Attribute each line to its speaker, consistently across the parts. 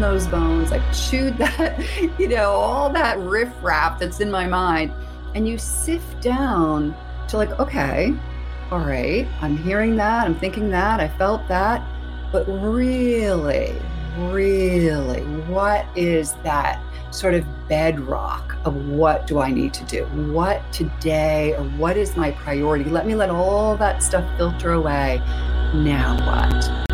Speaker 1: those bones. I've chewed that, you know, all that riffraff that's in my mind. And you sift down to like, okay, all right, I'm hearing that, I'm thinking that, I felt that. But really, really, what is that sort of bedrock of what do I need to do? What today or what is my priority? Let me let all that stuff filter away. Now what?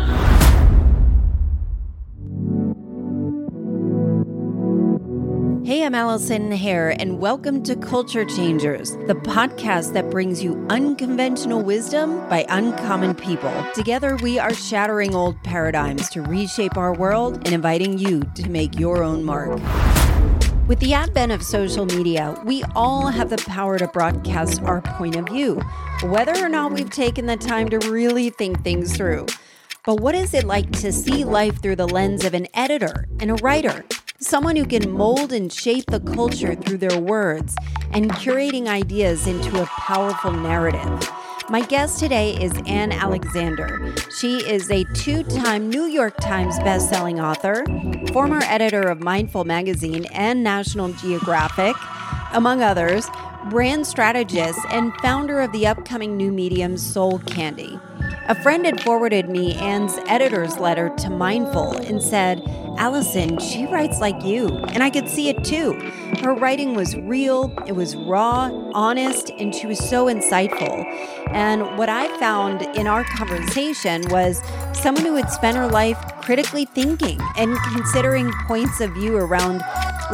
Speaker 2: I'm Allison Hare, and welcome to Culture Changers, the podcast that brings you unconventional wisdom by uncommon people. Together, we are shattering old paradigms to reshape our world and inviting you to make your own mark. With the advent of social media, we all have the power to broadcast our point of view, whether or not we've taken the time to really think things through. But what is it like to see life through the lens of an editor and a writer? Someone who can mold and shape the culture through their words and curating ideas into a powerful narrative. My guest today is Anne Alexander. She is a two time New York Times bestselling author, former editor of Mindful Magazine and National Geographic, among others, brand strategist, and founder of the upcoming new medium Soul Candy. A friend had forwarded me Anne's editor's letter to Mindful and said, Allison, she writes like you. And I could see it too. Her writing was real, it was raw, honest, and she was so insightful. And what I found in our conversation was someone who had spent her life critically thinking and considering points of view around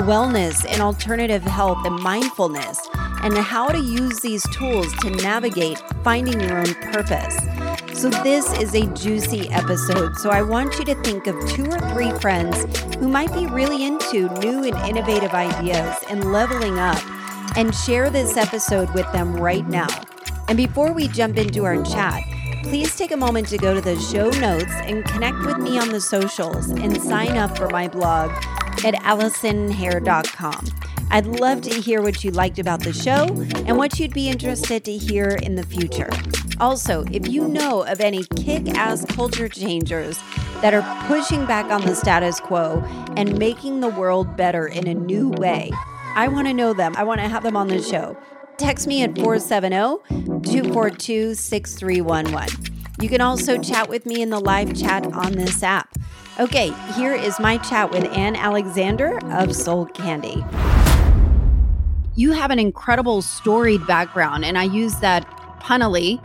Speaker 2: wellness and alternative health and mindfulness, and how to use these tools to navigate finding your own purpose. So, this is a juicy episode. So, I want you to think of two or three friends who might be really into new and innovative ideas and leveling up, and share this episode with them right now. And before we jump into our chat, please take a moment to go to the show notes and connect with me on the socials and sign up for my blog at AllisonHare.com. I'd love to hear what you liked about the show and what you'd be interested to hear in the future. Also, if you know of any kick ass culture changers that are pushing back on the status quo and making the world better in a new way, I want to know them. I want to have them on the show. Text me at 470 242 6311. You can also chat with me in the live chat on this app. Okay, here is my chat with Anne Alexander of Soul Candy. You have an incredible storied background, and I use that punnily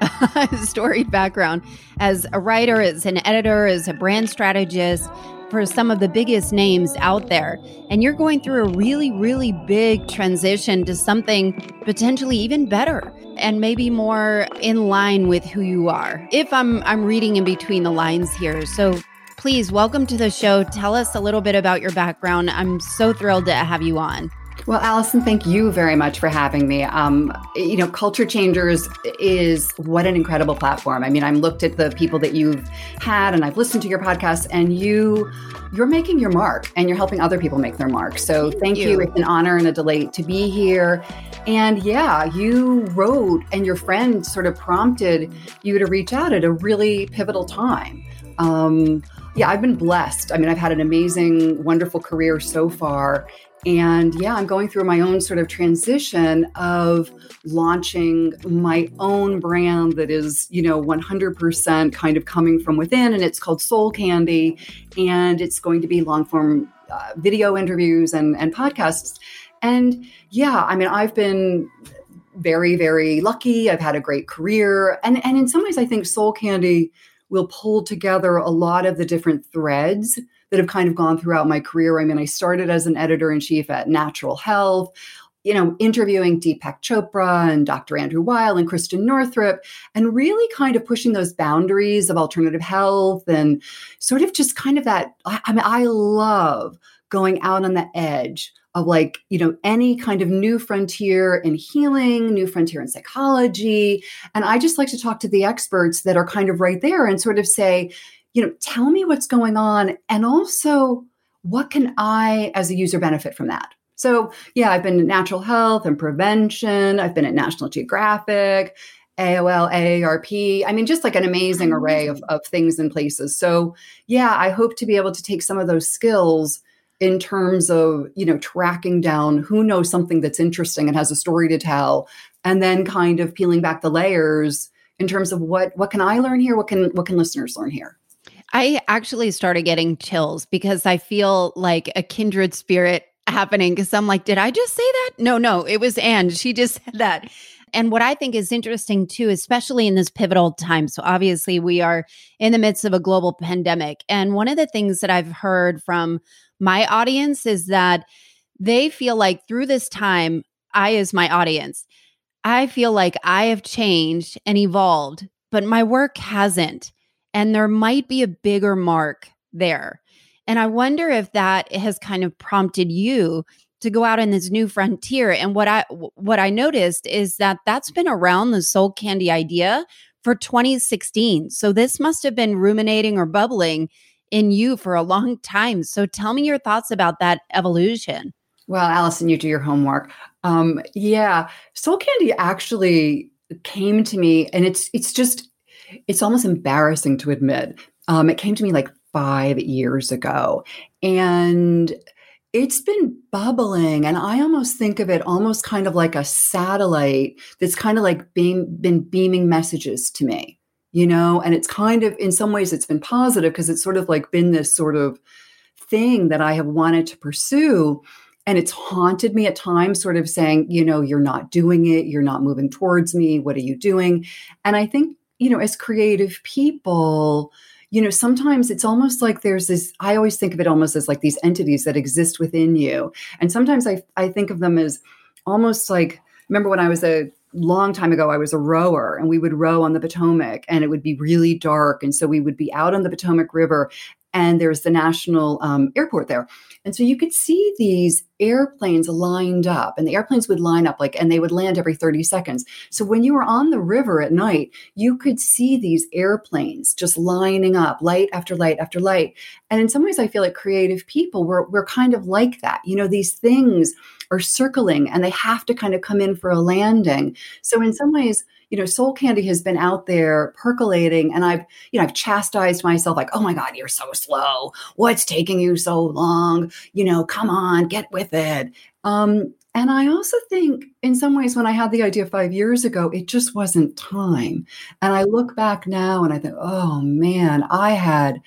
Speaker 2: storied background as a writer, as an editor, as a brand strategist for some of the biggest names out there. And you're going through a really, really big transition to something potentially even better and maybe more in line with who you are. If I'm I'm reading in between the lines here. So please welcome to the show. Tell us a little bit about your background. I'm so thrilled to have you on.
Speaker 1: Well, Allison, thank you very much for having me. Um, you know, Culture Changers is what an incredible platform. I mean, I've looked at the people that you've had, and I've listened to your podcast, and you, you're making your mark, and you're helping other people make their mark. So, thank, thank you. you. It's an honor and a delight to be here. And yeah, you wrote, and your friend sort of prompted you to reach out at a really pivotal time. Um, yeah, I've been blessed. I mean, I've had an amazing, wonderful career so far. And yeah, I'm going through my own sort of transition of launching my own brand that is, you know, 100% kind of coming from within. And it's called Soul Candy. And it's going to be long form uh, video interviews and, and podcasts. And yeah, I mean, I've been very, very lucky. I've had a great career. And, and in some ways, I think Soul Candy will pull together a lot of the different threads that have kind of gone throughout my career. I mean, I started as an editor in chief at Natural Health, you know, interviewing Deepak Chopra and Dr. Andrew Weil and Christiane Northrup, and really kind of pushing those boundaries of alternative health and sort of just kind of that. I, I mean, I love going out on the edge of like you know any kind of new frontier in healing new frontier in psychology and i just like to talk to the experts that are kind of right there and sort of say you know, tell me what's going on and also what can I as a user benefit from that? So, yeah, I've been in natural health and prevention. I've been at National Geographic. AOL, AARP. I mean, just like an amazing array of, of things and places. So, yeah, I hope to be able to take some of those skills in terms of, you know, tracking down who knows something that's interesting and has a story to tell, and then kind of peeling back the layers in terms of what what can I learn here? What can what can listeners learn here?
Speaker 2: I actually started getting chills because I feel like a kindred spirit happening because I'm like, did I just say that? No, no, it was Anne. She just said that. And what I think is interesting too, especially in this pivotal time. So, obviously, we are in the midst of a global pandemic. And one of the things that I've heard from my audience is that they feel like through this time, I, as my audience, I feel like I have changed and evolved, but my work hasn't. And there might be a bigger mark there. And I wonder if that has kind of prompted you to go out in this new frontier. And what I what I noticed is that that's been around the soul candy idea for 2016. So this must have been ruminating or bubbling in you for a long time. So tell me your thoughts about that evolution.
Speaker 1: Well, Allison, you do your homework. Um, yeah, soul candy actually came to me, and it's it's just it's almost embarrassing to admit. Um, it came to me like five years ago, and it's been bubbling. And I almost think of it almost kind of like a satellite that's kind of like being been beaming messages to me, you know. And it's kind of in some ways it's been positive because it's sort of like been this sort of thing that I have wanted to pursue and it's haunted me at times sort of saying you know you're not doing it you're not moving towards me what are you doing and i think you know as creative people you know sometimes it's almost like there's this i always think of it almost as like these entities that exist within you. And sometimes i i think of them as almost like remember when i was a long time ago i was a rower and we would row on the potomac and it would be really dark. And so we would be out on the potomac river and there's the national um, airport there. And so you could see these airplanes lined up, and the airplanes would line up like, and they would land every 30 seconds. So when you were on the river at night, you could see these airplanes just lining up, light after light after light. And in some ways, I feel like creative people, we're, we're kind of like that. You know, these things are circling and they have to kind of come in for a landing. So in some ways, you know, soul candy has been out there percolating and I've, you know, I've chastised myself like, oh my God, you're so slow. What's taking you so long? You know, come on, get with it. Um, and I also think in some ways, when I had the idea five years ago, it just wasn't time. And I look back now and I think, oh man, I had,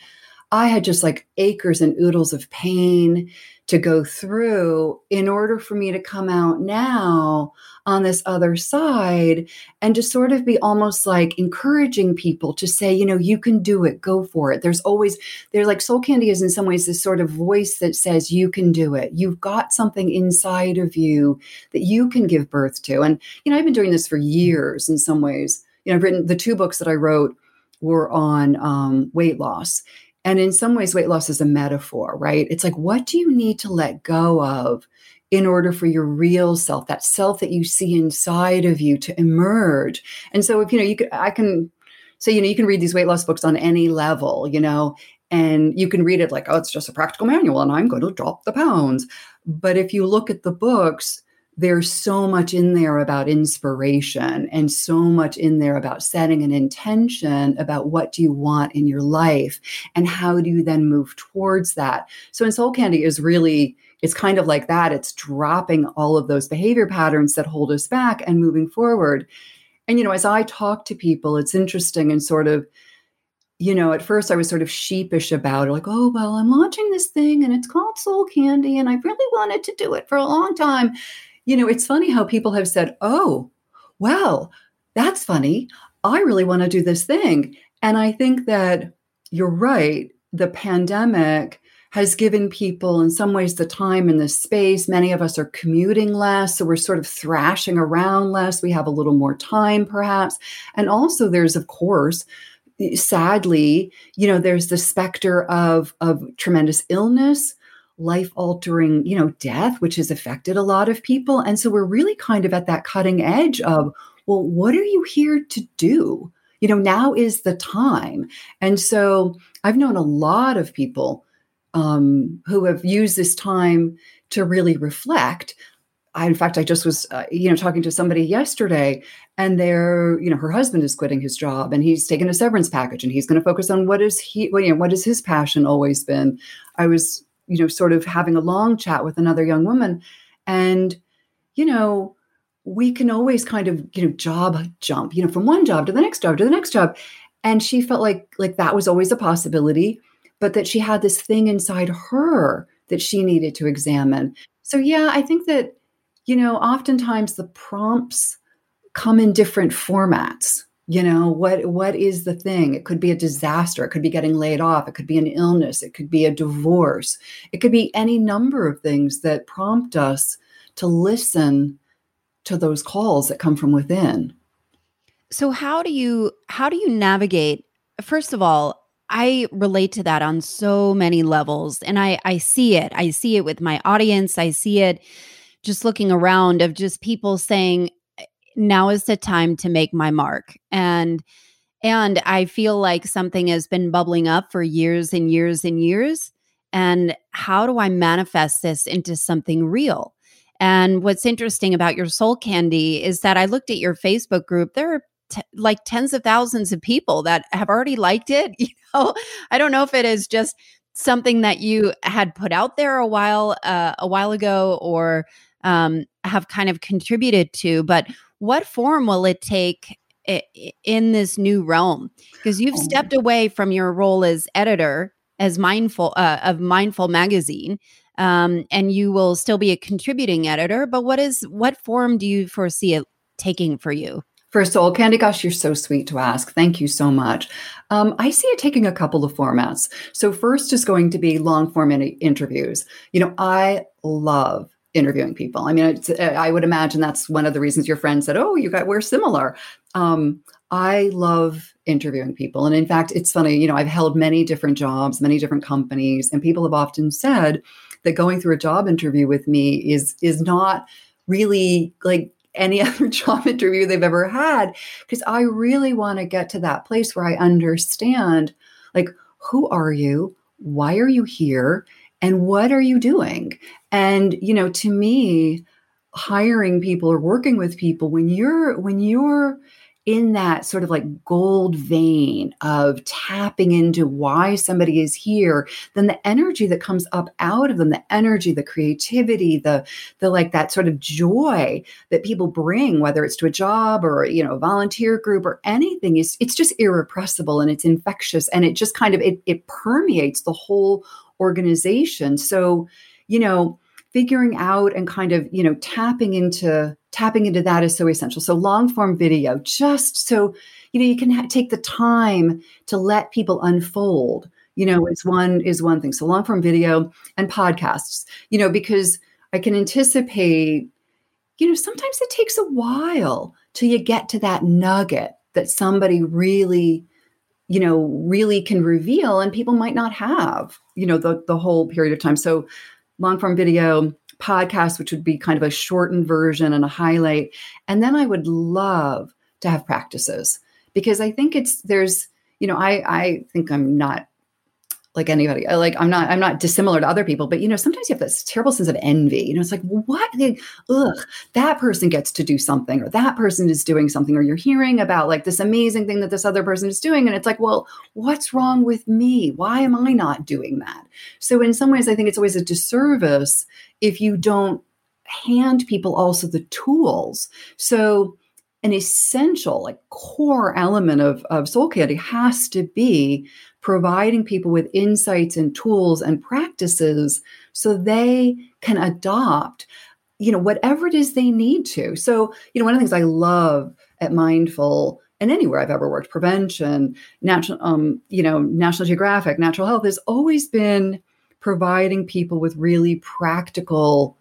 Speaker 1: I had just like acres and oodles of pain to go through in order for me to come out now on this other side and to sort of be almost like encouraging people to say, you know, you can do it, go for it. There's always, there's like soul candy is in some ways this sort of voice that says, you can do it. You've got something inside of you that you can give birth to. And, you know, I've been doing this for years in some ways. You know, I've written the two books that I wrote were on um, weight loss. And in some ways, weight loss is a metaphor, right? It's like, what do you need to let go of in order for your real self, that self that you see inside of you to emerge. And so if you know, you could I can say, you know, you can read these weight loss books on any level, you know, and you can read it like, oh, it's just a practical manual and I'm going to drop the pounds. But if you look at the books, there's so much in there about inspiration and so much in there about setting an intention about what do you want in your life and how do you then move towards that so in soul candy is really it's kind of like that. It's dropping all of those behavior patterns that hold us back and moving forward. And, you know, as I talk to people, it's interesting and sort of, you know, at first I was sort of sheepish about it, like, oh, well, I'm launching this thing and it's called Soul Candy and I've really wanted to do it for a long time. You know, it's funny how people have said, oh, well, that's funny. I really want to do this thing. And I think that you're right. The pandemic has given people, in some ways, the time and the space. Many of us are commuting less, so we're sort of thrashing around less. We have a little more time, perhaps. And also, there's, of course, sadly, you know, there's the specter of, of tremendous illness life altering, you know, death, which has affected a lot of people. And so we're really kind of at that cutting edge of, well, what are you here to do? You know, now is the time. And so I've known a lot of people um, who have used this time to really reflect. I, in fact, I just was, uh, you know, talking to somebody yesterday, and they're, you know, her husband is quitting his job, and he's taken a severance package, and he's going to focus on what is he, what, you know, his passion always been. I was, you know, sort of having a long chat with another young woman, and, you know, we can always kind of, you know, job jump, you know, from one job to the next job to the next job, and she felt like like that was always a possibility, but that she had this thing inside her that she needed to examine. So yeah, I think that you know, oftentimes the prompts come in different formats. You know, what what is the thing? It could be a disaster, it could be getting laid off, it could be an illness, it could be a divorce. It could be any number of things that prompt us to listen to those calls that come from within.
Speaker 2: So how do you how do you navigate first of all I relate to that on so many levels and I I see it. I see it with my audience. I see it just looking around of just people saying now is the time to make my mark. And and i feel like something has been bubbling up for years and years and years. And how do i manifest this into something real? And what's interesting about your soul candy is that i looked at your facebook group. There are t- like tens of thousands of people that have already liked it you know? I don't know if it is just something that you had put out there a while uh, a while ago or um, have kind of contributed to. But what form will it take in this new realm? Because you've oh. stepped away from your role as editor, as mindful uh, of Mindful Magazine. Um, and you will still be a contributing editor, but what is what form do you foresee it taking for you?
Speaker 1: First of all, Candy Gosh, you're so sweet to ask. Thank you so much. Um, I see it taking a couple of formats. So, first is going to be long form in- interviews. You know, I love interviewing people. I mean, I would imagine that's one of the reasons your friend said, "Oh, you got we're similar." Um, I love interviewing people, and in fact, it's funny. You know, I've held many different jobs, many different companies, and people have often said that going through a job interview with me is is not really like any other job interview they've ever had because I really want to get to that place where I understand like who are you? Why are you here? And what are you doing? And you know to me hiring people or working with people when you're when you're in that sort of like gold vein of tapping into why somebody is here then the energy that comes up out of them the energy the creativity the the like that sort of joy that people bring whether it's to a job or you know a volunteer group or anything is it's just irrepressible and it's infectious and it just kind of it, it permeates the whole organization. So, you know, figuring out and kind of, you know, tapping into tapping into that is so essential. So long form video, just so you know, you can ha- take the time to let people unfold. You know, is one is one thing. So long form video and podcasts. You know, because I can anticipate. You know, sometimes it takes a while till you get to that nugget that somebody really you know really can reveal and people might not have you know the, the whole period of time. So long form video podcast which would be kind of a shortened version and a highlight. And then i would love to have practices because i think it's there's you know i i think i'm not like anybody. Uh, like I'm not I'm not dissimilar to other people, but you know, sometimes you have this terrible sense of envy. You know, it's like, what? ugh, that person gets to do something, or that person is doing something, or you're hearing about like this amazing thing that this other person is doing, and it's like, well, what's wrong with me? Why am I not doing that? So in some ways, I think it's always a disservice if you don't hand people also the tools. So an essential, like core element of, of soul candy has to be providing people with insights and tools and practices so they can adopt you know whatever it is they need to. So you know one of the things i love at mindful and anywhere i've ever worked prevention natural um you know national geographic natural health has always been providing people with really practical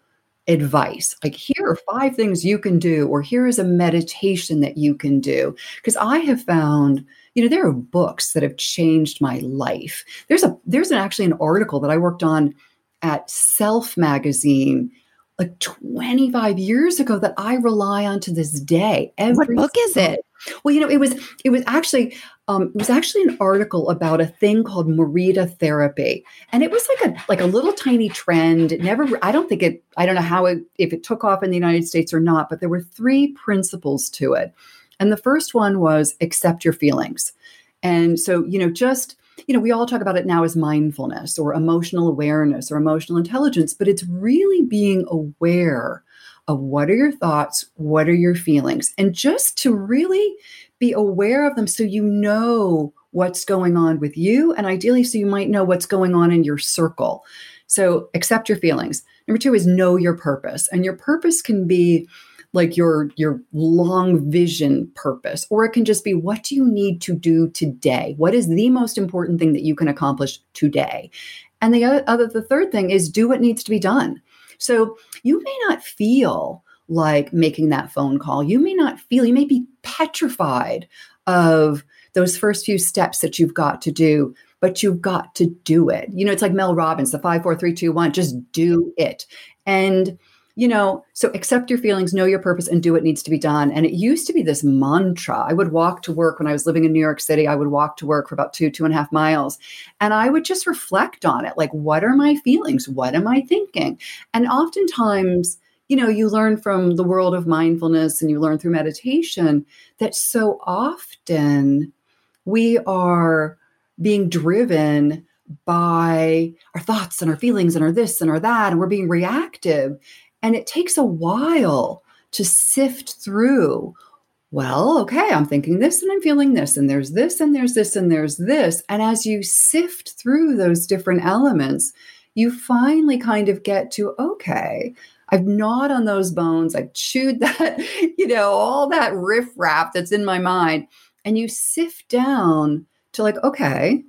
Speaker 1: advice. Like here are five things you can do or here is a meditation that you can do. Because i have found you know there are books that have changed my life. There's a there's an, actually an article that i worked on at self magazine like 25 years ago that i rely on to this day
Speaker 2: Every what book is it?
Speaker 1: well you know it was it was actually um, it was actually an article about a thing called Morita therapy, and it was like a like a little tiny trend. It never, I don't think it, I don't know how it if it took off in the United States or not, but there were three principles to it, and the first one was accept your feelings, and so you know just you know we all talk about it now as mindfulness or emotional awareness or emotional intelligence, but it's really being aware of what are your thoughts, what are your feelings, and just to really be aware of them so you know what's going on with you and ideally so you might know what's going on in your circle. So accept your feelings. Number two is know your purpose and your purpose can be like your your long vision purpose or it can just be what do you need to do today what is the most important thing that you can accomplish today and the other the third thing is do what needs to be done so you may not feel like making that phone call. You may not feel, you may be petrified of those first few steps that you've got to do, but you've got to do it. You know, it's like Mel Robbins, the five, four, three, two, one, just do it. And, you know, so accept your feelings, know your purpose, and do what needs to be done. And it used to be this mantra. I would walk to work when I was living in New York City. I would walk to work for about two, two and a half miles. And I would just reflect on it like, what are my feelings? What am I thinking? And oftentimes, you know, you learn from the world of mindfulness and you learn through meditation that so often we are being driven by our thoughts and our feelings and our this and our that, and we're being reactive. And it takes a while to sift through. Well, okay, I'm thinking this and I'm feeling this, and there's this and there's this and there's this. And as you sift through those different elements, you finally kind of get to, okay, I've gnawed on those bones. I've chewed that, you know, all that riffraff that's in my mind. And you sift down to like, okay,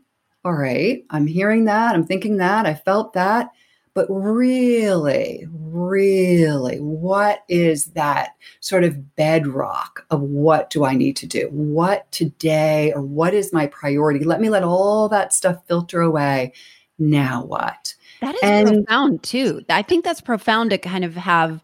Speaker 1: all right, I'm hearing that. I'm thinking that. I felt that. But really, really, what is that sort of bedrock of what do I need to do? What today or what is my priority? Let me let all that stuff filter away. Now what?
Speaker 2: That is and, profound too. I think that's profound to kind of have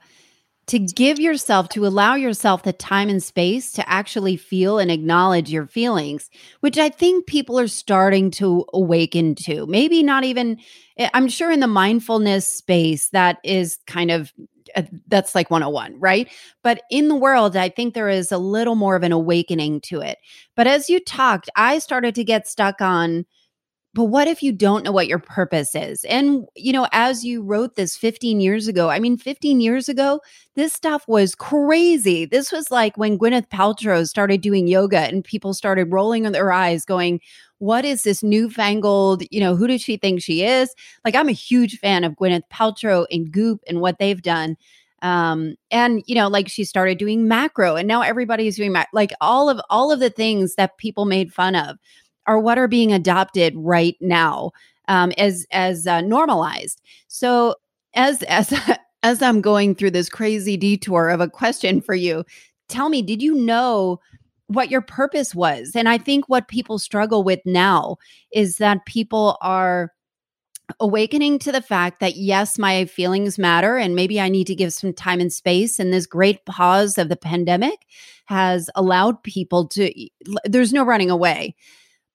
Speaker 2: to give yourself to allow yourself the time and space to actually feel and acknowledge your feelings which i think people are starting to awaken to. Maybe not even eh, i'm sure in the mindfulness space that is kind of uh, that's like 101 right? But in the world i think there is a little more of an awakening to it. But as you talked i started to get stuck on but what if you don't know what your purpose is? And, you know, as you wrote this 15 years ago, I mean, 15 years ago, this stuff was crazy. This was like when Gwyneth Paltrow started doing yoga and people started rolling their eyes, going, what is this newfangled, you know, who does she think she is? Like, I'm a huge fan of Gwyneth Paltrow and Goop and what they've done. Um, and you know, like she started doing macro, and now everybody's doing like all of all of the things that people made fun of are what are being adopted right now um, as as uh, normalized. So as as as I'm going through this crazy detour of a question for you, tell me, did you know what your purpose was? And I think what people struggle with now is that people are awakening to the fact that yes, my feelings matter and maybe I need to give some time and space. And this great pause of the pandemic has allowed people to, there's no running away.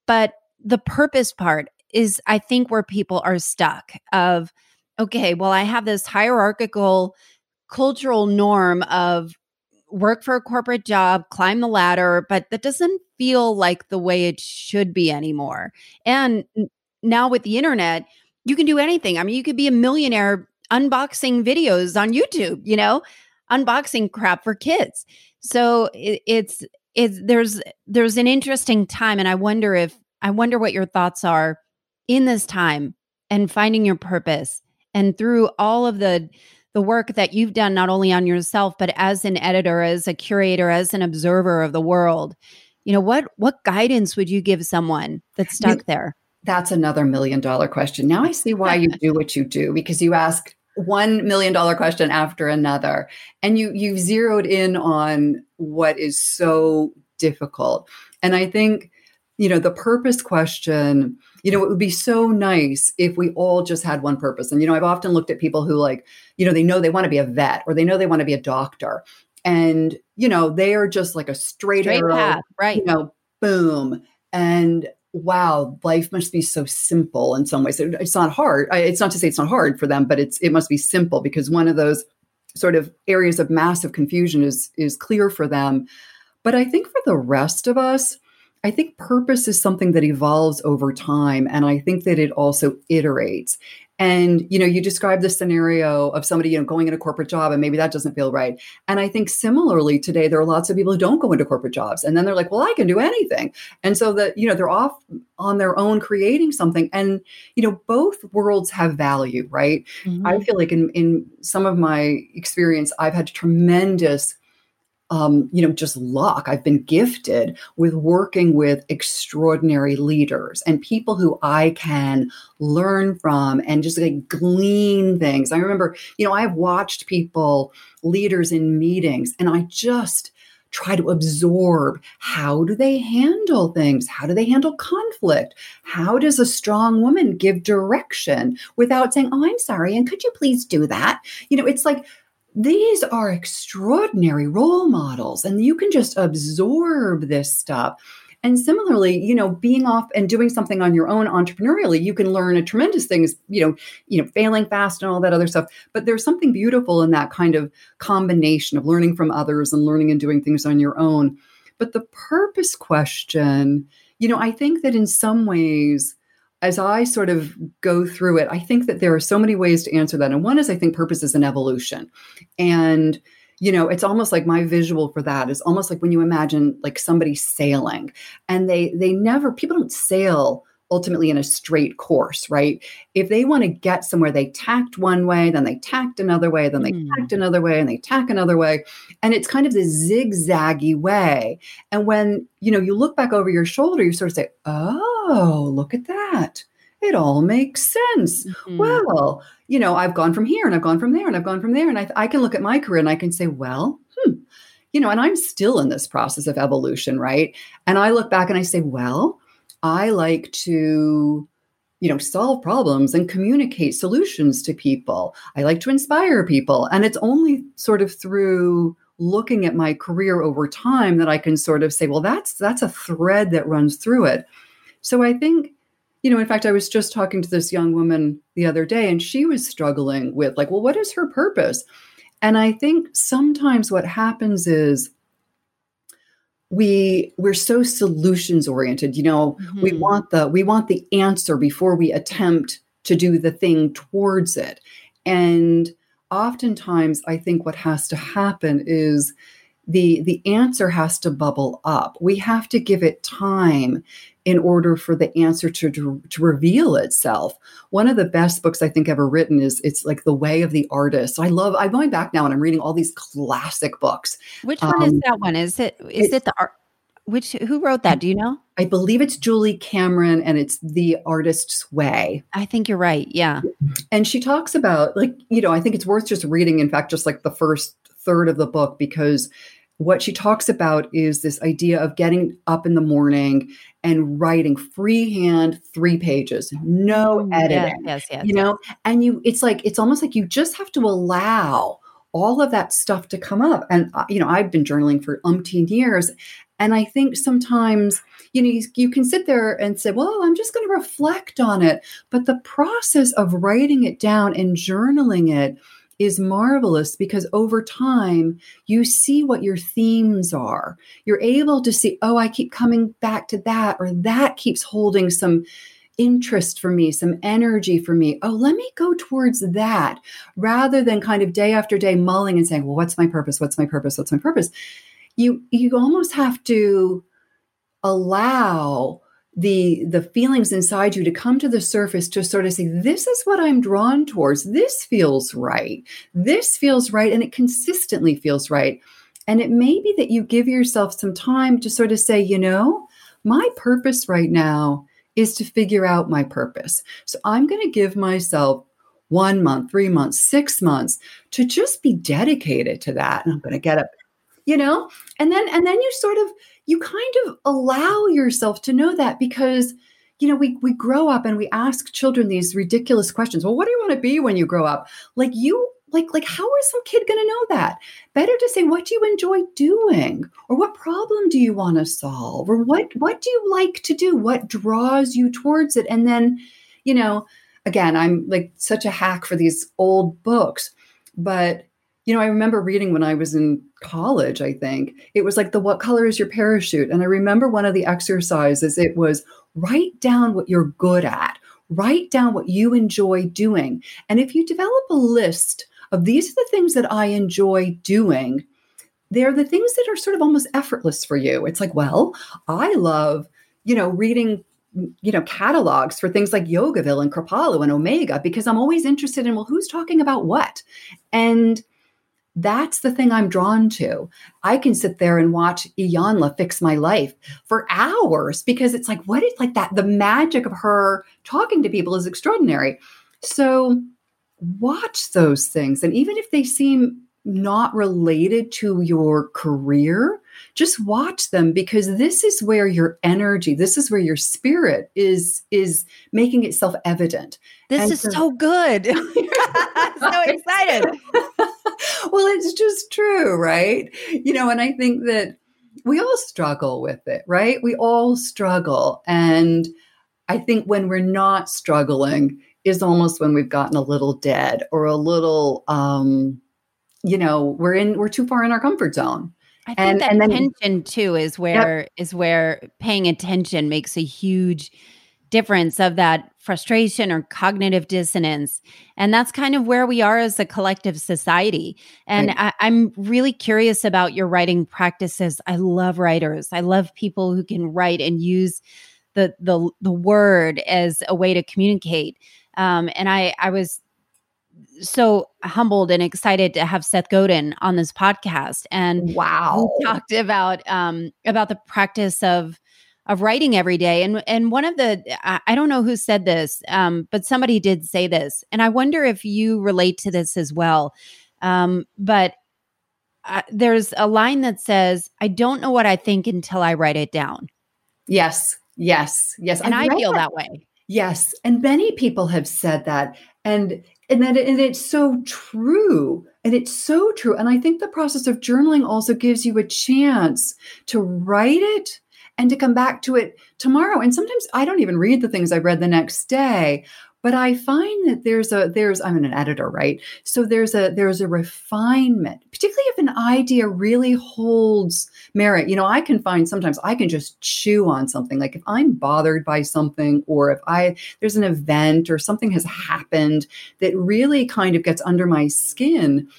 Speaker 2: But the purpose part is, I think, where people are stuck of, okay, well, I have this hierarchical cultural norm of work for a corporate job, climb the ladder, but that doesn't feel like the way it should be anymore. And now with the internet, you can do anything. I mean, you could be a millionaire unboxing videos on YouTube, you know, unboxing crap for kids. So it, it's is there's there's an interesting time and i wonder if i wonder what your thoughts are in this time and finding your purpose and through all of the the work that you've done not only on yourself but as an editor as a curator as an observer of the world. You know what what guidance would you give someone that's stuck there?
Speaker 1: That's another million dollar question. Now i see why you do what you do because you ask one million dollar question after another. And you you've zeroed in on what is so difficult. And i think you know the purpose question you know it would be so nice if we all just had one purpose. And you know i've often looked at people who like you know they know they want to be a vet or they know they want to be a doctor. And you know they are just like a straight, straight arrow,
Speaker 2: path right.
Speaker 1: you know boom. And wow, life must be so simple in some ways. It's not hard. It's not to say it's not hard for them, but it's it must be simple because one of those sort of areas of massive confusion is is clear for them. But I think for the rest of us, I think purpose is something that evolves over time and I think that it also iterates. And you know, you describe the scenario of somebody, you know, going in a corporate job and maybe that doesn't feel right. And I think similarly today there are lots of people who don't go into corporate jobs and then they're like, "Well, I can do anything." And so that, you know, they're off on their own creating something and you know, both worlds have value, right? Mm-hmm. I feel like in in some of my experience I've had tremendous um, you know, just luck. I've been gifted with working with extraordinary leaders and people who I can learn from and just like glean things. I remember, you know, I've watched people, leaders in meetings, and I just try to absorb how do they handle things how do they handle conflict how does a strong woman give direction without saying oh i'm sorry and could you please do that you know it's like these are extraordinary role models and you can just absorb this stuff. And similarly you know being off and doing something on your own entrepreneurially you can learn a tremendous things you know you know failing fast and all that other stuff. But there's something beautiful in that kind of combination of learning from others and learning and doing things on your own. But the purpose question you know i think that in some ways as I sort of go through it, I think that there are so many ways to answer that. And one is I think purpose is an evolution. And you know it's almost like my visual for that is almost like when you imagine like somebody sailing and they they never people don't sail ultimately in a straight course, right? If they want to get somewhere, they tacked one way, then they tacked another way, then they mm. tacked another way, and they tack another way. And it's kind of this zigzaggy way. And when, you know, you look back over your shoulder, you sort of say, oh, look at that. It all makes sense. Mm-hmm. Well, you know, I've gone from here and I've gone from there and I've gone from there. And I, I can look at my career and I can say, well, hmm, you know, and I'm still in this process of evolution, right? And I look back and I say, well, I like to you know solve problems and communicate solutions to people i like to inspire people and it's only sort of through looking at my career over time that i can sort of say well that's that's a thread that runs through it so i think you know in fact i was just talking to this young woman the other day and she was struggling with like well what is her purpose? And i think sometimes what happens is we we're so solutions oriented you know? Mm-hmm. we want the we want the answer before we attempt to do the thing towards it. And oftentimes i think what has to happen is the the answer has to bubble up. We have to give it time in order for the answer to, to, to reveal itself. One of the best books I think ever written is it's like The Way of the Artist. I love I'm going back now and I'm reading all these classic books.
Speaker 2: Which one um, is that one? Is it is it the art which who wrote that? Do you know?
Speaker 1: I believe it's Julie Cameron and it's The Artist's Way.
Speaker 2: I think you're right. Yeah.
Speaker 1: And she talks about like, you know, I think it's worth just reading in fact just like the first third of the book because what she talks about is this idea of getting up in the morning and writing freehand three pages, no editing. Yes, yes, yes You know, and you, it's like, it's almost like you just have to allow all of that stuff to come up. And, uh, you know, I've been journaling for umpteen years. And I think sometimes, you know, you, you can sit there and say, well, I'm just going to reflect on it. But the process of writing it down and journaling it, is marvelous because over time you see what your themes are. You're able to see, oh, I keep coming back to that, or that keeps holding some interest for me, some energy for me. Oh, let me go towards that rather than kind of day after day mulling and saying, well, what's my purpose? What's my purpose? What's my purpose? You you almost have to allow the the feelings inside you to come to the surface to sort of say this is what i'm drawn towards. This feels right. This feels right and it consistently feels right. And it may be that you give yourself some time to sort of say you know my purpose right now is to figure out my purpose. So i'm going to give myself one month three months six months to just be dedicated to that. And i'm going to get up you know? And then and then you sort of you kind of allow yourself to know that because you know we we grow up and we ask children these ridiculous questions. Well what do you want to be when you grow up? Like you like like how is some kid going to know that? Better to say what do you enjoy doing? Or what problem do you want to solve? Or what what do you like to do? What draws you towards it? And then you know again i'm like such a hack for these old books but you know i remember reading when i was in college i think it was like the what color is your parachute? And i remember one of the exercises it was write down what you're good at. Write down what you enjoy doing. And if you develop a list of these are the things that I enjoy doing, they're the things that are sort of almost effortless for you. It's like, well, I love, you know, reading you know catalogs for things like yogaville and kripalu and omega because i'm always interested in well who's talking about what? And that's the thing i'm drawn to i can sit there and watch iyanla fix my life for hours because it's like what is like that the magic of her talking to people is extraordinary so watch those things. And even if they seem not related to your career, just watch them because this is where your energy, this is where your spirit is is making itself evident.
Speaker 2: This and is so, so good. so excited.
Speaker 1: well, it's just true, right? You know, and I think that we all struggle with it, right? We all struggle. And I think when we're not struggling, is almost when we've gotten a little dead or a little um you know we're in we're too far in our comfort zone
Speaker 2: I think and, that and then, tension too is where yep. is where paying attention makes a huge difference of that frustration or cognitive dissonance. And that's kind of where we are as a collective society. And right. I, am really curious about your writing practices. I love writers. I love people who can write and use the the the word as a way to communicate. Um, and I, I was so humbled and excited to have Seth Godin on this podcast. And
Speaker 1: wow,
Speaker 2: talked about um, about the practice of of writing every day. And and one of the I, I don't know who said this, um, but somebody did say this, and I wonder if you relate to this as well. Um, but uh, there's a line that says, "I don't know what I think until I write it down."
Speaker 1: Yes, yes, yes.
Speaker 2: And I, I feel that. that way.
Speaker 1: Yes, and many people have said that, and and that and it's so true, and it's so true. And I think the process of journaling also gives you a chance to write it and to come back to it tomorrow. And sometimes I don't even read the things I read the next day, but i find that there's a there's i'm an editor right? So there's a there's a refinement particularly if an idea really holds merit. You know i can find sometimes i can just chew on something. Like if i'm bothered by something or if i there's an event or something has happened that really kind of gets under my skin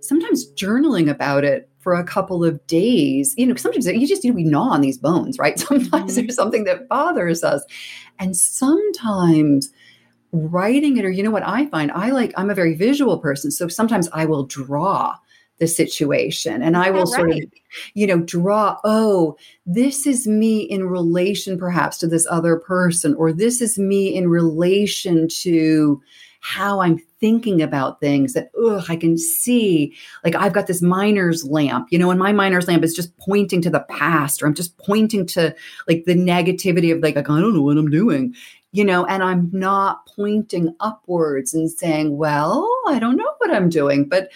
Speaker 1: sometimes journaling about it for a couple of days, you know, sometimes you just, you know, we gnaw on these bones, right? Sometimes mm-hmm. there's something that bothers us. And sometimes writing it or you know what i find i like i'm a very visual person so sometimes i will draw the situation and i will right. sort of you know draw oh this is me in relation perhaps to this other person or this is me in relation to how i'm thinking about things that ugh, i can see like i've got this miner's lamp you know and my miner's lamp is just pointing to the past or i'm just pointing to like the negativity of like i don't know what i'm doing you know, and I'm not pointing upwards and saying, well, I don't know what I'm doing, but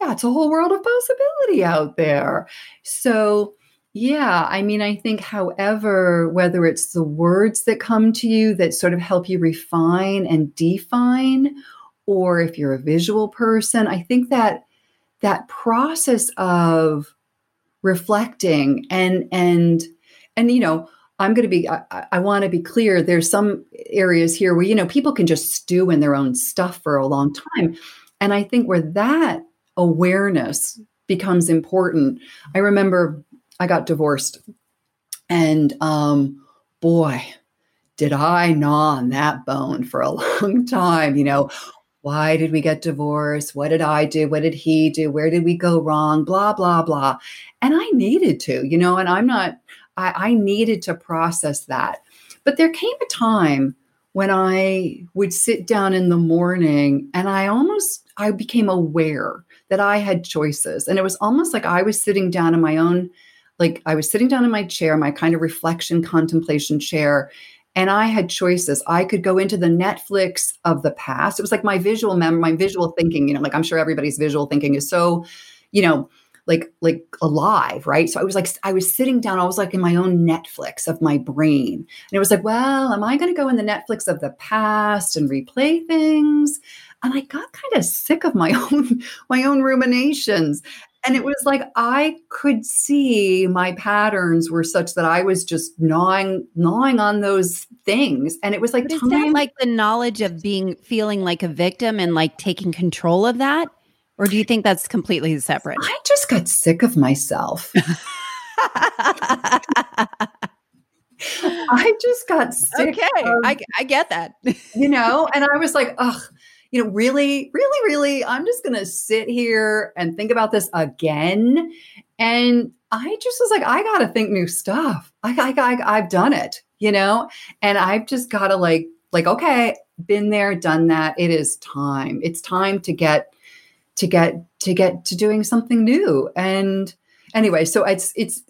Speaker 1: that's a whole world of possibility out there. So, yeah, I mean, I think, however, whether it's the words that come to you that sort of help you refine and define, or if you're a visual person, I think that that process of reflecting and and and you know I'm going to be, I, I want to be clear. There's some areas here where, you know, people can just stew in their own stuff for a long time. And I think where that awareness becomes important. I remember I got divorced and um, boy, did I gnaw on that bone for a long time. You know, why did we get divorced? What did I do? What did he do? Where did we go wrong? Blah, blah, blah. And I needed to, you know, and I'm not, I, I needed to process that. But there came a time when I would sit down in the morning and I almost I became aware that I had choices. And it was almost like I was sitting down in my own, like I was sitting down in my chair, my kind of reflection contemplation chair. and I had choices. I could go into the Netflix of the past. It was like my visual mem, my visual thinking. You know, like I'm sure everybody's visual thinking is so, you know, like like alive, right? So I was like, I was sitting down. I was like in my own Netflix of my brain, and it was like, well, am I going to go in the Netflix of the past and replay things? And I got kind of sick of my own my own ruminations and it was like i could see my patterns were such that i was just gnawing gnawing on those things and it was like
Speaker 2: is that like the knowledge of being feeling like a victim and like taking control of that or do you think that's completely separate
Speaker 1: i just got sick of myself I just got sick.
Speaker 2: Okay,
Speaker 1: of,
Speaker 2: I, I get that.
Speaker 1: you know, and I was like, ugh, you know, really, really, really, I'm just going to sit here and think about this again. And I just was like, I got to think new stuff. I, I, I, I've done it, you know, and I've just got to like, like, okay, been there, done that. It is time. It's time to get, to get, to get to doing something new. And anyway, so it's, it's,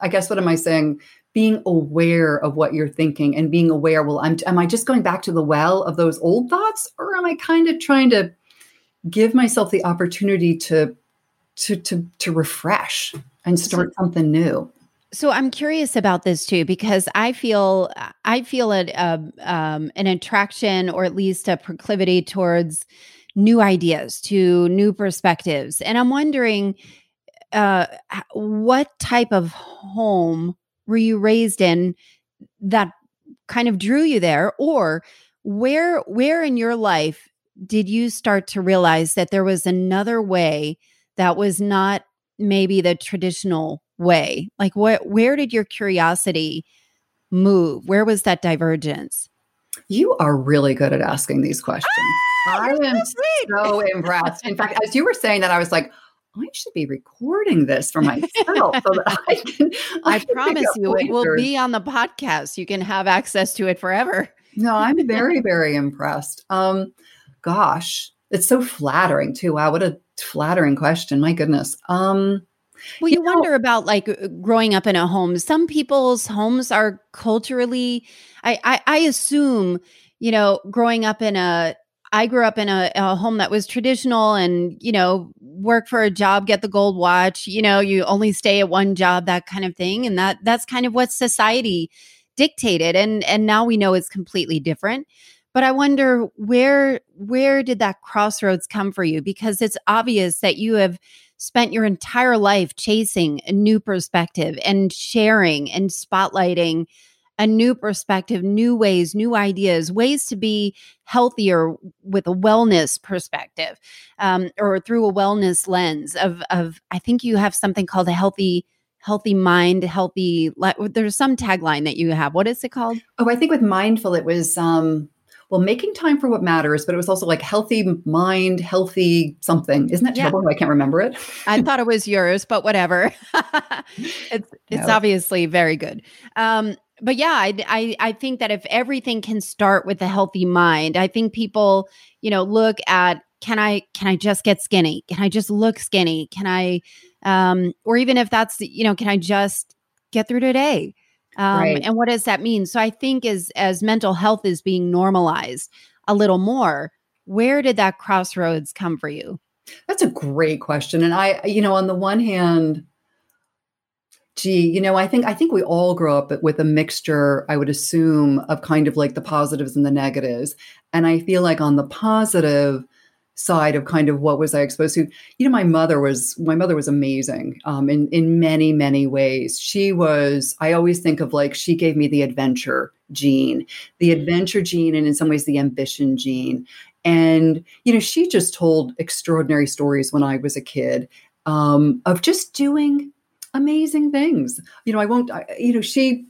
Speaker 1: I guess what am I saying? Being aware of what you're thinking and being aware well i'm am i just going back to the well of those old thoughts or am i kind of trying to give myself the opportunity to to to to refresh and start something new?
Speaker 2: So i'm curious about this too because i feel i feel a, a um, an attraction or at least a proclivity towards new ideas to new perspectives. And i'm wondering uh, what type of home were you raised in that kind of drew you there? Or where where in your life did you start to realize that there was another way that was not maybe the traditional way? Like what where did your curiosity move? Where was that divergence?
Speaker 1: You are really good at asking these questions. Ah, i am so impressed. In fact as you were saying that i was like I should be recording this for myself so that I can.
Speaker 2: I, I promise you, it will be on the podcast. You can have access to it forever.
Speaker 1: No, I'm very, very impressed. Um, gosh, it's so flattering too. Wow, what a flattering question. My goodness. Um,
Speaker 2: well, you, you know, wonder about like uh, growing up in a home. Some people's homes are culturally. I, I, I assume you know growing up in a I grew up in a, a, home that was traditional and, you know, work for a job, get the gold watch, you know, you only stay at one job, that kind of thing. And that that's kind of what society dictated. And and now we know it's completely different. But I wonder where where did that crossroads come for you? Because it's obvious that you have spent your entire life chasing a new perspective and sharing and spotlighting a new perspective, new ways, new ideas, ways to be healthier with a wellness perspective um, or through a wellness lens of, of, I think you have something called a healthy healthy mind healthy there's some tagline that you have what is it called
Speaker 1: oh i think with mindful it was um well, making time for what matters, but it was also like healthy mind, healthy something. Isn't that terrible? Yeah. I can't remember it.
Speaker 2: I thought it was yours, but whatever. it's it's no. obviously very good. Um, but yeah, I, I I think that if everything can start with a healthy mind, I think people, you know, look at can I can I just get skinny? Can I just look skinny? Can I um or even if that's you know, can I just get through today? Um right. and what does that mean? So I think as as mental health is being normalized a little more, where did that crossroads come for you?
Speaker 1: That's a great question. And I, you know, on the one hand, gee, you know, I think I think we all grow up with a mixture, I would assume, of kind of like the positives and the negatives. And I feel like on the positive side of kind of what was I exposed to, you know, my mother was my mother was amazing um, in in many many ways. She was. I always think of like she gave me the adventure gene, the adventure gene, and in some ways the ambition gene. And you know, she just told extraordinary stories when I was a kid um, of just doing amazing things. You know, I won't, I, you know, she,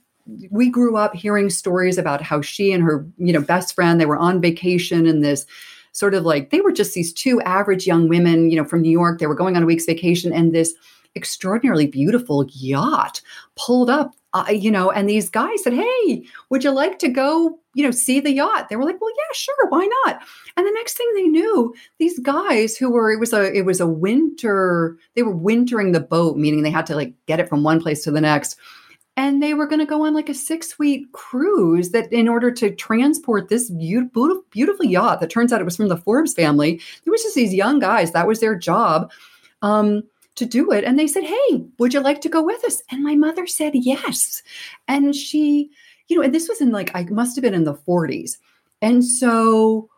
Speaker 1: we grew up hearing stories about how she and her, you know, best friend, they were on vacation in this sort of like, they were just these two average young women, you know, from New York. They were going on a week's vacation and this extraordinarily beautiful yacht pulled up uh, you know, and these guys said, Hey, would you like to go, you know, see the yacht? They were like, Well, yeah, sure, why not? And the next thing they knew, these guys who were, it was a, it was a winter, they were wintering the boat, meaning they had to like get it from one place to the next. and they were going to go on like a six week cruise that in order to transport this beautiful, beautiful yacht that turns out it was from the Forbes family. There was just these young guys. That was their job. Um, to do it. And they said, Hey, would you like to go with us? And my mother said yes. And she, you know, and this was in like, I must have been in the 40s. And so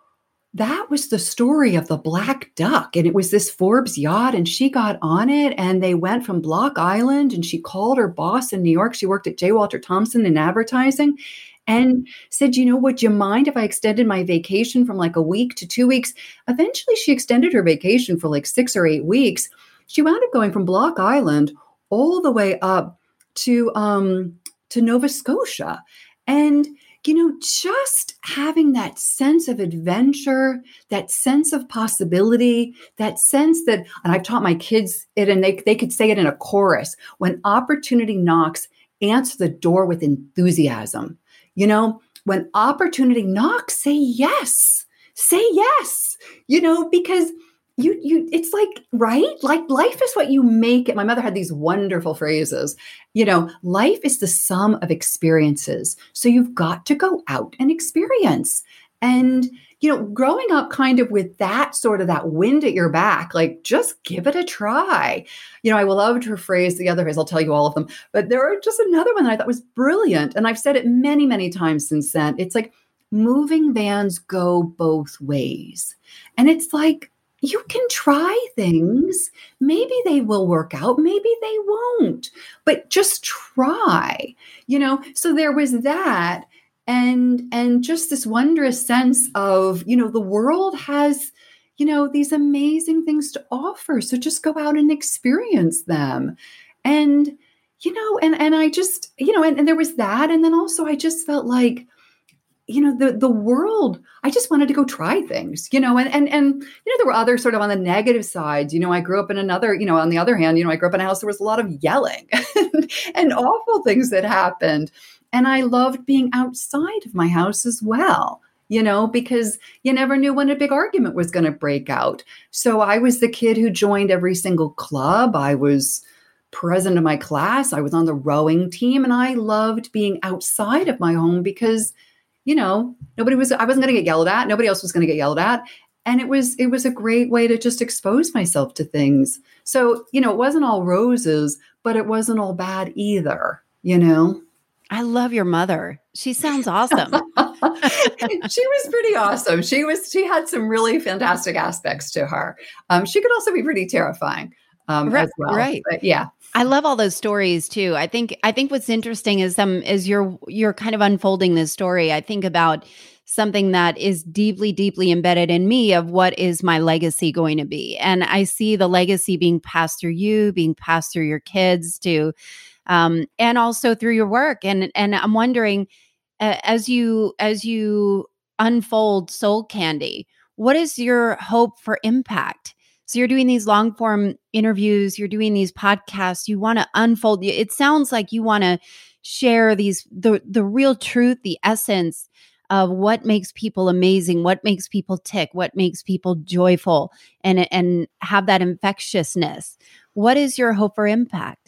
Speaker 1: that was the story of the Black Duck. And it was this Forbes yacht, and she got on it and they went from Block Island. And she called her boss in New York. She worked at J. Walter Thompson in advertising and said, You know, would you mind if I extended my vacation from like a week to two weeks? Eventually, she extended her vacation for like six or eight weeks. She wound up going from Block Island all the way up to um, to Nova Scotia. And you know, just having that sense of adventure, that sense of possibility, that sense that, and I've taught my kids it and they, they could say it in a chorus when opportunity knocks, answer the door with enthusiasm. You know, when opportunity knocks, say yes, say yes, you know, because you you it's like right? Like life is what you make it. My mother had these wonderful phrases. You know life is the sum of experiences. So you've got to go out and experience. And you know growing up kind of with that sort of that wind at your back like just give it a try. You know i loved her phrase the other phrase i'll tell you all of them but there are just another one that i thought was brilliant and i've said it many many times since then. It's like moving vans go both ways. And it's like you can try things. Maybe they will work out, maybe they won't, but just try, you know? So there was that and and just this wondrous sense of, you know, the world has you know these amazing things to offer so just go out and experience them and you know and and i just you know and, and there was that and then also i just felt like you know the the world i just wanted to go try things you know and and and you know there were other sort of on the negative sides you know i grew up in another you know on the other hand you know i grew up in a house there was a lot of yelling and awful things that happened. And i loved being outside of my house as well you know because you never knew when a big argument was going to break out. So i was the kid who joined every single club. I was president of my class. I was on the rowing team and i loved being outside of my home because you know, nobody was, I wasn't going to get yelled at. Nobody else was going to get yelled at. And it was, it was a great way to just expose myself to things. So, you know, it wasn't all roses, but it wasn't all bad either, you know?
Speaker 2: I love your mother. She sounds awesome.
Speaker 1: she was pretty awesome. She was, she had some really fantastic aspects to her. Um, she could also be pretty terrifying um,
Speaker 2: right,
Speaker 1: as well.
Speaker 2: Right.
Speaker 1: But yeah.
Speaker 2: I love all those stories too. I think I think what's interesting is um is you're you're kind of unfolding this story. I think about something that is deeply deeply embedded in me of what is my legacy going to be. And I see the legacy being passed through you, being passed through your kids to um and also through your work and and I'm wondering uh, as you as you unfold soul candy, what is your hope for impact? So you're doing these long form interviews, you're doing these podcasts, you want to unfold it sounds like you want to share these the the real truth, the essence of what makes people amazing, what makes people tick, what makes people joyful and and have that infectiousness. What is your hope for impact?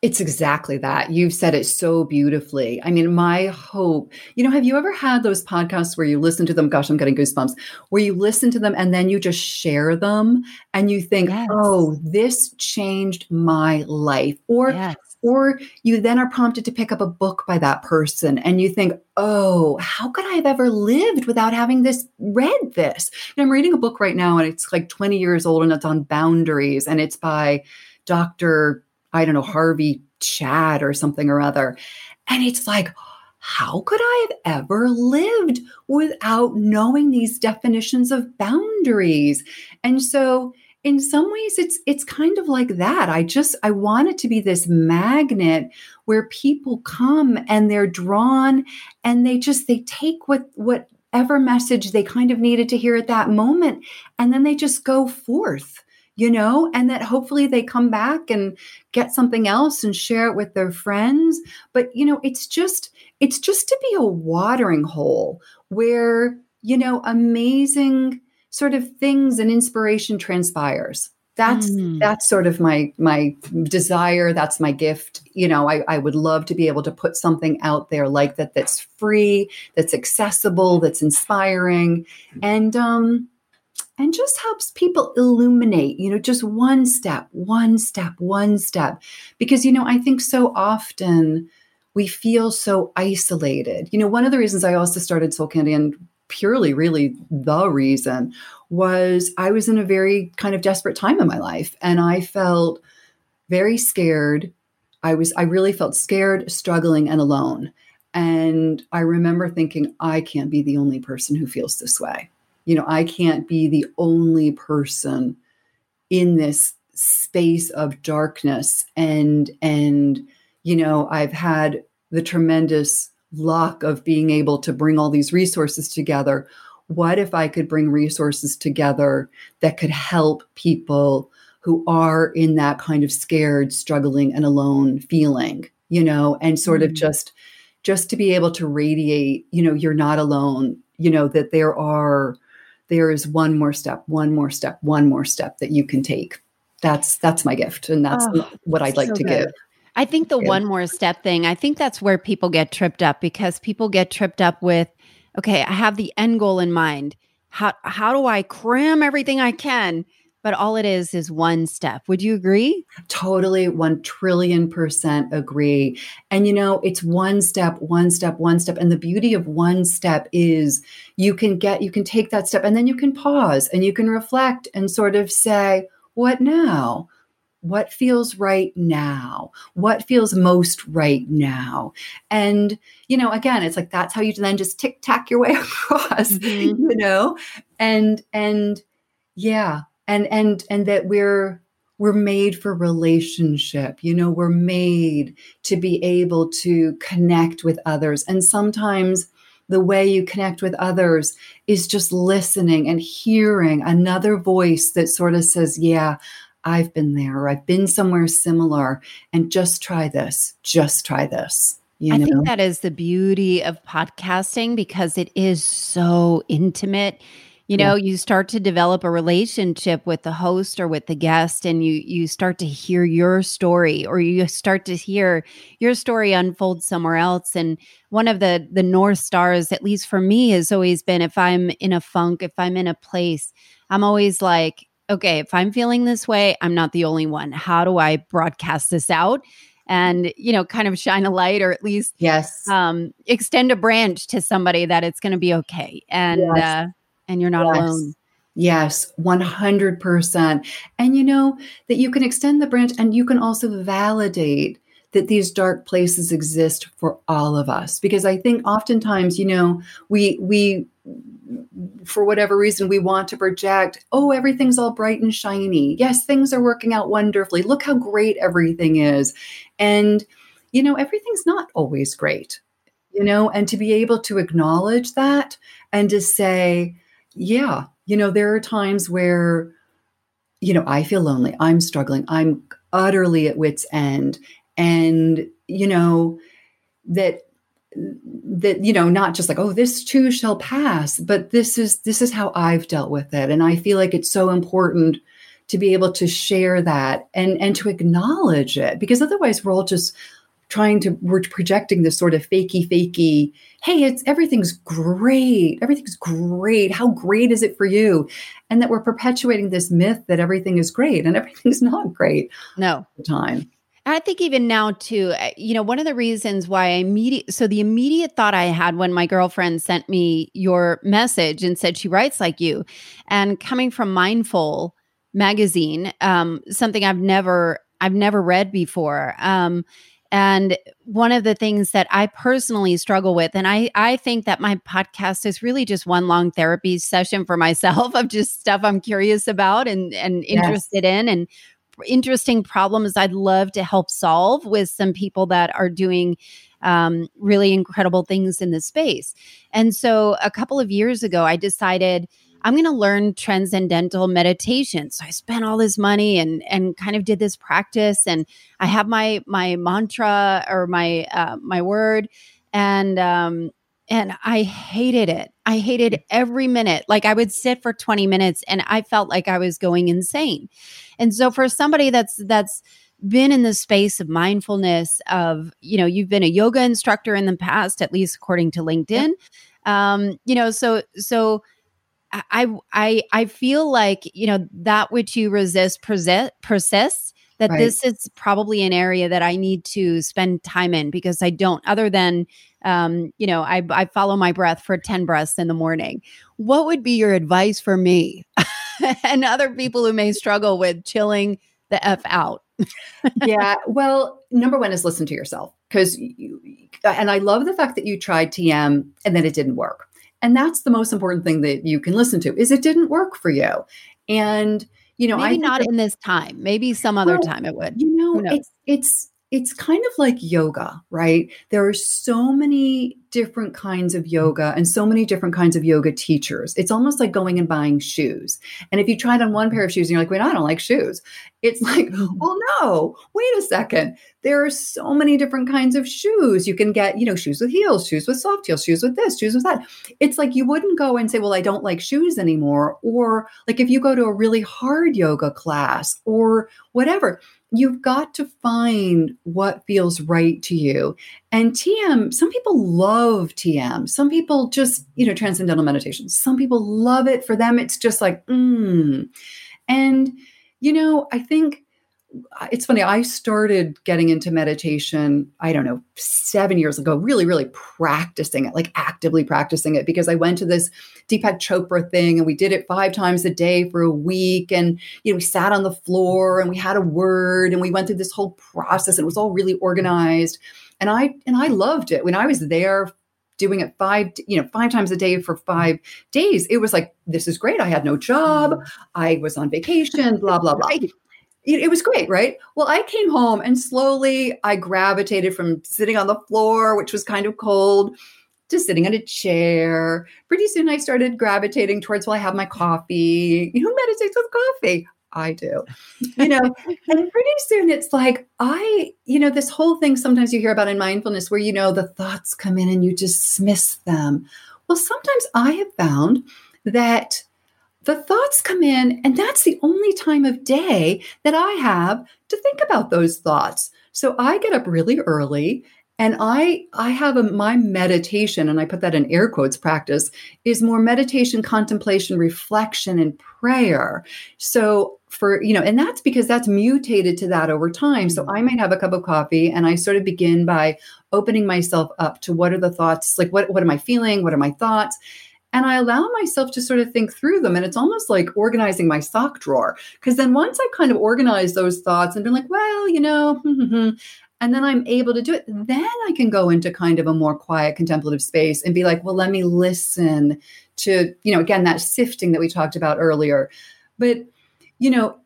Speaker 1: It's exactly that. You've said it so beautifully. I mean, my hope, you know, have you ever had those podcasts where you listen to them? Gosh, I'm getting goosebumps. Where you listen to them and then you just share them and you think, yes. oh, this changed my life. Or, yes. or you then are prompted to pick up a book by that person and you think, oh, how could I have ever lived without having this read this? And I'm reading a book right now and it's like 20 years old and it's on boundaries and it's by Dr. I don't know, Harvey Chad or something or other. And it's like, how could I have ever lived without knowing these definitions of boundaries? And so in some ways it's it's kind of like that. I just I want it to be this magnet where people come and they're drawn and they just they take what whatever message they kind of needed to hear at that moment and then they just go forth you know, and that hopefully they come back and get something else and share it with their friends. But, you know, it's just, it's just to be a watering hole where, you know, amazing sort of things and inspiration transpires. that's mm. that's sort of my my desire that's my gift you know I, I would love to be able to put something out there like that that's free that's accessible that's inspiring and um and just helps people illuminate you know just one step one step one step because you know i think so often we feel so isolated you know one of the reasons i also started soul candy and purely really the reason was I was in a very kind of desperate time in my life and I felt very scared. I was I really felt scared, struggling and alone. And I remember thinking I can't be the only person who feels this way. You know, I can't be the only person in this space of darkness and and you know, I've had the tremendous luck of being able to bring all these resources together. What if I could bring resources together that could help people who are in that kind of scared, struggling, and alone feeling, you know, and sort mm-hmm. of just just to be able to radiate, you know, you're not alone, you know, that there are there is one more step, one more step, one more step that you can take. That's that's my gift and that's oh, what I'd like so to good. give.
Speaker 2: I think the one more step thing, I think that's where people get tripped up because people get tripped up with, okay, I have the end goal in mind. How how do I cram everything I can? But all it is is one step. Would you agree?
Speaker 1: Totally, 1 trillion percent agree. And you know, it's one step, one step, one step. And the beauty of one step is you can get, you can take that step and then you can pause and you can reflect and sort of say, what now? what feels right now what feels most right now and you know again it's like that's how you then just tick tack your way across mm-hmm. you know and and yeah and and and that we're we're made for relationship you know we're made to be able to connect with others and sometimes the way you connect with others is just listening and hearing another voice that sort of says, Yeah, I've been there or I've been somewhere similar and just try this, just try this.
Speaker 2: You know? I think that is the beauty of podcasting because it is so intimate. You know, yeah. you start to develop a relationship with the host or with the guest and you you start to hear your story or you start to hear your story unfold somewhere else and one of the the north stars at least for me has always been if I'm in a funk, if I'm in a place, I'm always like okay, if I'm feeling this way, I'm not the only one. How do I broadcast this out? And you know, kind of shine a light, or at least
Speaker 1: yes,
Speaker 2: um, extend a branch to somebody that it's going to be okay, and yes. uh, and you're not yes. alone.
Speaker 1: Yes, 100%. And you know that you can extend the branch and you can also validate that these dark places exist for all of us because I think oftentimes, you know, we we for whatever reason we want to project oh everything's all bright and shiny yes things are working out wonderfully look how great everything is and you know everything's not always great you know and to be able to acknowledge that and to say yeah you know there are times where you know i feel lonely i'm struggling i'm utterly at wit's end and you know that that you know not just like oh this too shall pass but this is this is how i've dealt with it and i feel like it's so important to be able to share that and and to acknowledge it because otherwise we're all just trying to we're projecting this sort of fakey fakey hey it's everything's great everything's great how great is it for you and that we're perpetuating this myth that everything is great and everything's not great
Speaker 2: no
Speaker 1: time
Speaker 2: I think even now too, uh, you know, one of the reasons why I immediate so the immediate thought I had when my girlfriend sent me your message and said she writes like you, and coming from Mindful magazine, um, something I've never I've never read before. Um, and one of the things that I personally struggle with, and I, I think that my podcast is really just one long therapy session for myself of just stuff I'm curious about and, and interested yes. in. And interesting problems I'd love to help solve with some people that are doing um, really incredible things in this space. And so a couple of years ago, I decided I'm going to learn transcendental meditation. So I spent all this money and and kind of did this practice, and I have my my mantra or my uh, my word, and um, and I hated it. I hated every minute. Like I would sit for 20 minutes and I felt like I was going insane. And so for somebody that's that's been in the space of mindfulness of, you know, you've been a yoga instructor in the past at least according to LinkedIn. Um, you know, so so I I I feel like, you know, that which you resist persists persists that right. this is probably an area that I need to spend time in because I don't, other than, um, you know, I, I follow my breath for 10 breaths in the morning. What would be your advice for me and other people who may struggle with chilling the F out?
Speaker 1: yeah. Well, number one is listen to yourself because, you, and I love the fact that you tried TM and then it didn't work. And that's the most important thing that you can listen to is it didn't work for you. And you know,
Speaker 2: maybe I not that, in this time. Maybe some other well, time it would.
Speaker 1: You know, it's it's it's kind of like yoga, right? There are so many different kinds of yoga and so many different kinds of yoga teachers. It's almost like going and buying shoes. And if you tried on one pair of shoes and you're like, wait, I don't like shoes. It's like, mm-hmm. well, no, wait a second. There are so many different kinds of shoes. You can get, you know, shoes with heels, shoes with soft heels, shoes with this, shoes with that. It's like you wouldn't go and say, well, I don't like shoes anymore. Or like if you go to a really hard yoga class or whatever, you've got to find what feels right to you. And TM, some people love TM. Some people just, you know, transcendental meditation. Some people love it. For them, it's just like, mm. And, you know, I think it's funny i started getting into meditation i don't know seven years ago really really practicing it like actively practicing it because i went to this deepak chopra thing and we did it five times a day for a week and you know we sat on the floor and we had a word and we went through this whole process and it was all really organized and i and i loved it when i was there doing it five you know five times a day for five days it was like this is great i had no job mm. i was on vacation blah blah blah it, it was great, right? Well, I came home and slowly I gravitated from sitting on the floor, which was kind of cold, to sitting in a chair. Pretty soon I started gravitating towards, well, I have my coffee. Who meditates with coffee? I do. You know, and pretty soon it's like, I, you know, this whole thing sometimes you hear about in mindfulness where, you know, the thoughts come in and you dismiss them. Well, sometimes I have found that the thoughts come in, and that's the only time of day that I have to think about those thoughts. So I get up really early and I I have a, my meditation, and I put that in air quotes practice, is more meditation, contemplation, reflection, and prayer. So for you know, and that's because that's mutated to that over time. So I mm. might have a cup of coffee, and I sort of begin by opening myself up to what are the thoughts, like what what am I feeling, what are my thoughts, and I allow myself to sort of think through them. And it's almost like organizing my sock drawer. Because then once I kind of organize those thoughts and been like, well, you know, hmm, hmm, hmm, and then I'm able to do it, then I can go into kind of a more quiet contemplative space and be like, well, let me listen to, you know, again, that sifting that we talked about earlier. But, you know,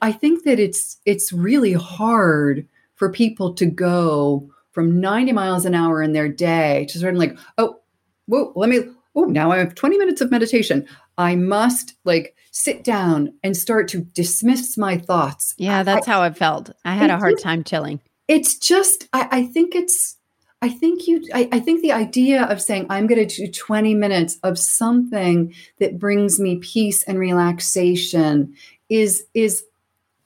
Speaker 1: I think that it's it's really hard for people to go from 90 miles an hour in their day to sort of like, oh, whoa, let me oh, now I have 20 minutes of meditation. I must like sit down and start to dismiss my thoughts.
Speaker 2: Yeah, that's I, how I felt. I had a hard time chilling.
Speaker 1: It's just, I, I think it's, I think you, I, I think the idea of saying, I'm going to do 20 minutes of something that brings me peace and relaxation is, is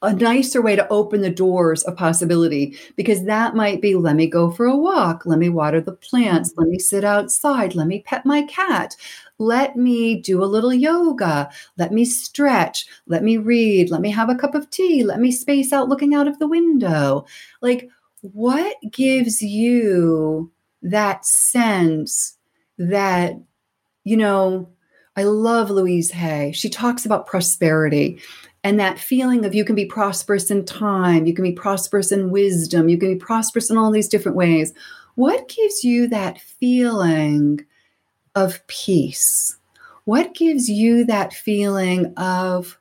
Speaker 1: a nicer way to open the doors of possibility because that might be let me go for a walk, let me water the plants, mm-hmm. let me sit outside, let me pet my cat, let me do a little yoga, let me stretch, let me read, let me have a cup of tea, let me space out looking out of the window. Like, what gives you that sense that, you know, I love Louise Hay. She talks about prosperity and that feeling of you can be prosperous in time, you can be prosperous in wisdom, you can be prosperous in all these different ways. What gives you that feeling of peace? What gives you that feeling of,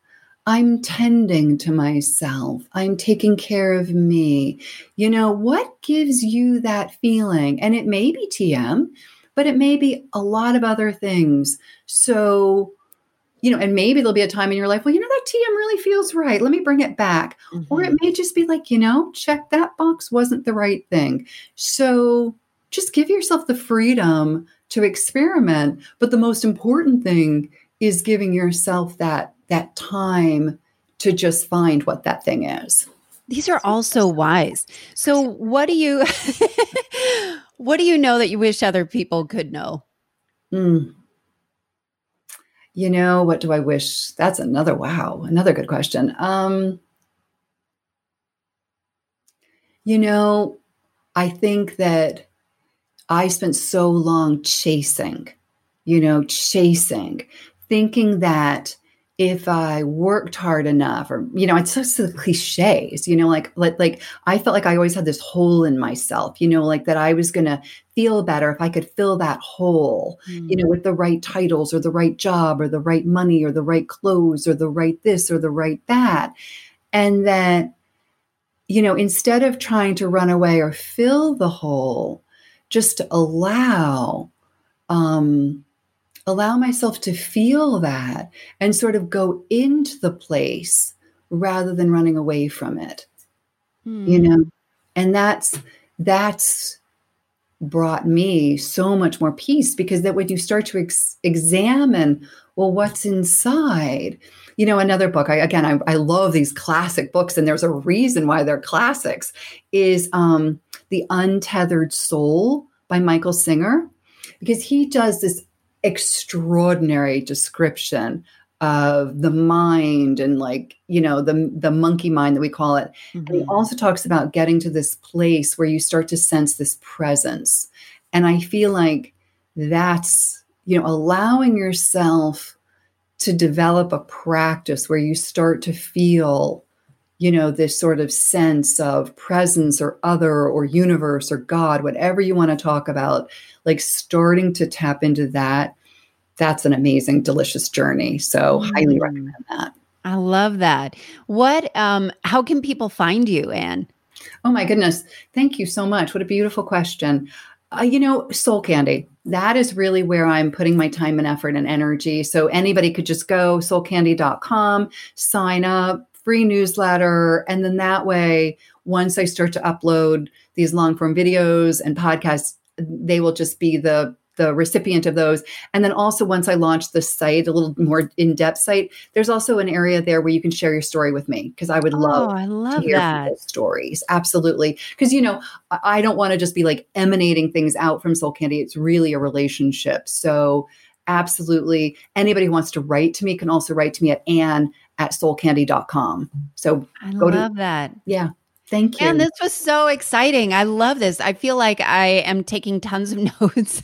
Speaker 1: I'm tending to myself, I'm taking care of me? You know, what gives you that feeling? And it may be TM, but it may be a lot of other things. So, you know, and maybe there'll be a time in your life, well, you know, that TM really feels right. Let me bring it back. Mm-hmm. Or it mm-hmm. may just be like, you know, check that box wasn't the right thing. So just give yourself the freedom to experiment. But the most important thing is giving yourself that that time to just find what that thing is.
Speaker 2: These are all so wise. So what do you what do you know that you wish other people could know?
Speaker 1: Mm. You know, what do I wish? That's another wow, another good question. Um, you know, I think that I spent so long chasing, you know, chasing, thinking that if I worked hard enough, or you know, it's just the cliches, you know, like like like I felt like I always had this hole in myself, you know, like that I was gonna feel better if I could fill that hole, mm. you know, mm. with the right titles or the right job or the right money or the right clothes or the right this or the right that. And that, you know, instead of trying to run away or fill the hole, just allow um allow myself to feel that and sort of go into the place rather than running away from it. Hmm. you know? And that's that's brought me so much more peace because that when you start to ex- examine well what's inside? You know another book I, again I, I, love these classic books and there's a reason why they're classics is um, the untethered soul by michael singer because he does this extraordinary description of the mind and like you know the the monkey mind that we call it mm-hmm. and he mm-hmm. also talks about getting to this place where you start to sense this presence and i feel like that's you know allowing yourself to develop a practice where you start to feel you know this sort of sense of presence or other or universe or god whatever you want to talk about like starting to tap into that that's an amazing delicious journey. So mm. highly recommend that.
Speaker 2: I love that. What um how can people find you anne
Speaker 1: oh my goodness. Thank you so much. What a beautiful question. Uh, you know soul candy. That is really where i'm putting my time and effort and energy. So anybody could just go soulcandy.com sign up free newsletter and then that way once i start to upload these long form videos and podcasts they will just be the the recipient of those. And then also once I launch the site, a little more in-depth site, there's also an area there where you can share your story with me because I would oh, love,
Speaker 2: oh, I love to hear that.
Speaker 1: stories. Absolutely. Because you know, I don't want to just be like emanating things out from Soul Candy. It's really a relationship. So absolutely anybody who wants to write to me can also write to me at anne at soulcandy.com. So
Speaker 2: I love to, that.
Speaker 1: Yeah. Thank you.
Speaker 2: And this was so exciting. I love this. I feel like I am taking tons of notes.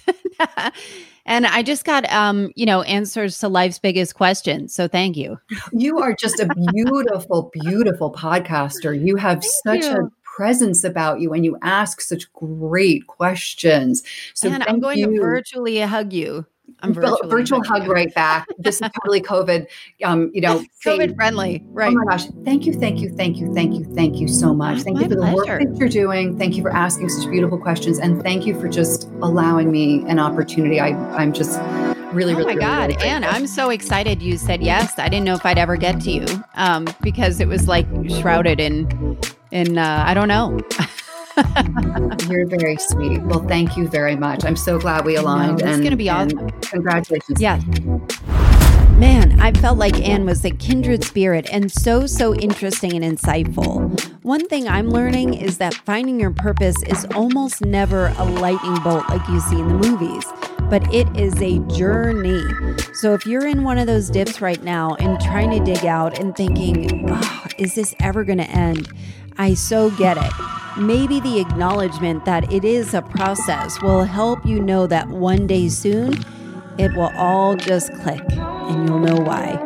Speaker 2: and I just got um, you know, answers to life's biggest questions. So thank you.
Speaker 1: You are just a beautiful, beautiful podcaster. You have thank such you. a presence about you and you ask such great questions. So
Speaker 2: and I'm going you. to virtually hug you.
Speaker 1: I'm virtual, virtual hug right back. This is totally COVID, um, you know,
Speaker 2: COVID friendly, right?
Speaker 1: Oh my gosh! Thank you, thank you, thank you, thank you, thank you so much. Thank you for pleasure. the work that you're doing. Thank you for asking such beautiful questions, and thank you for just allowing me an opportunity. I, I'm just really,
Speaker 2: oh
Speaker 1: really.
Speaker 2: my God,
Speaker 1: really
Speaker 2: Anne, I'm so excited you said yes. I didn't know if I'd ever get to you um, because it was like shrouded in, in uh, I don't know.
Speaker 1: You're very sweet. Well, thank you very much. I'm so glad we aligned.
Speaker 2: it's going to be awesome.
Speaker 1: Congratulations.
Speaker 2: Yeah. Man, I felt like Anne was a kindred spirit and so, so interesting and insightful. One thing I'm learning is that finding your purpose is almost never a lightning bolt like you see in the movies, but it is a journey. So if you're in one of those dips right now and trying to dig out and thinking, oh, is this ever going to end? I so get it. Maybe the acknowledgement that it is a process will help you know that one day soon it will all just click and you'll know why.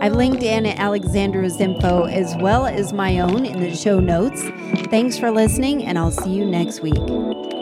Speaker 2: I've linked Anne Alexander's info as well as my own in the show notes. Thanks for listening, and I'll see you next week.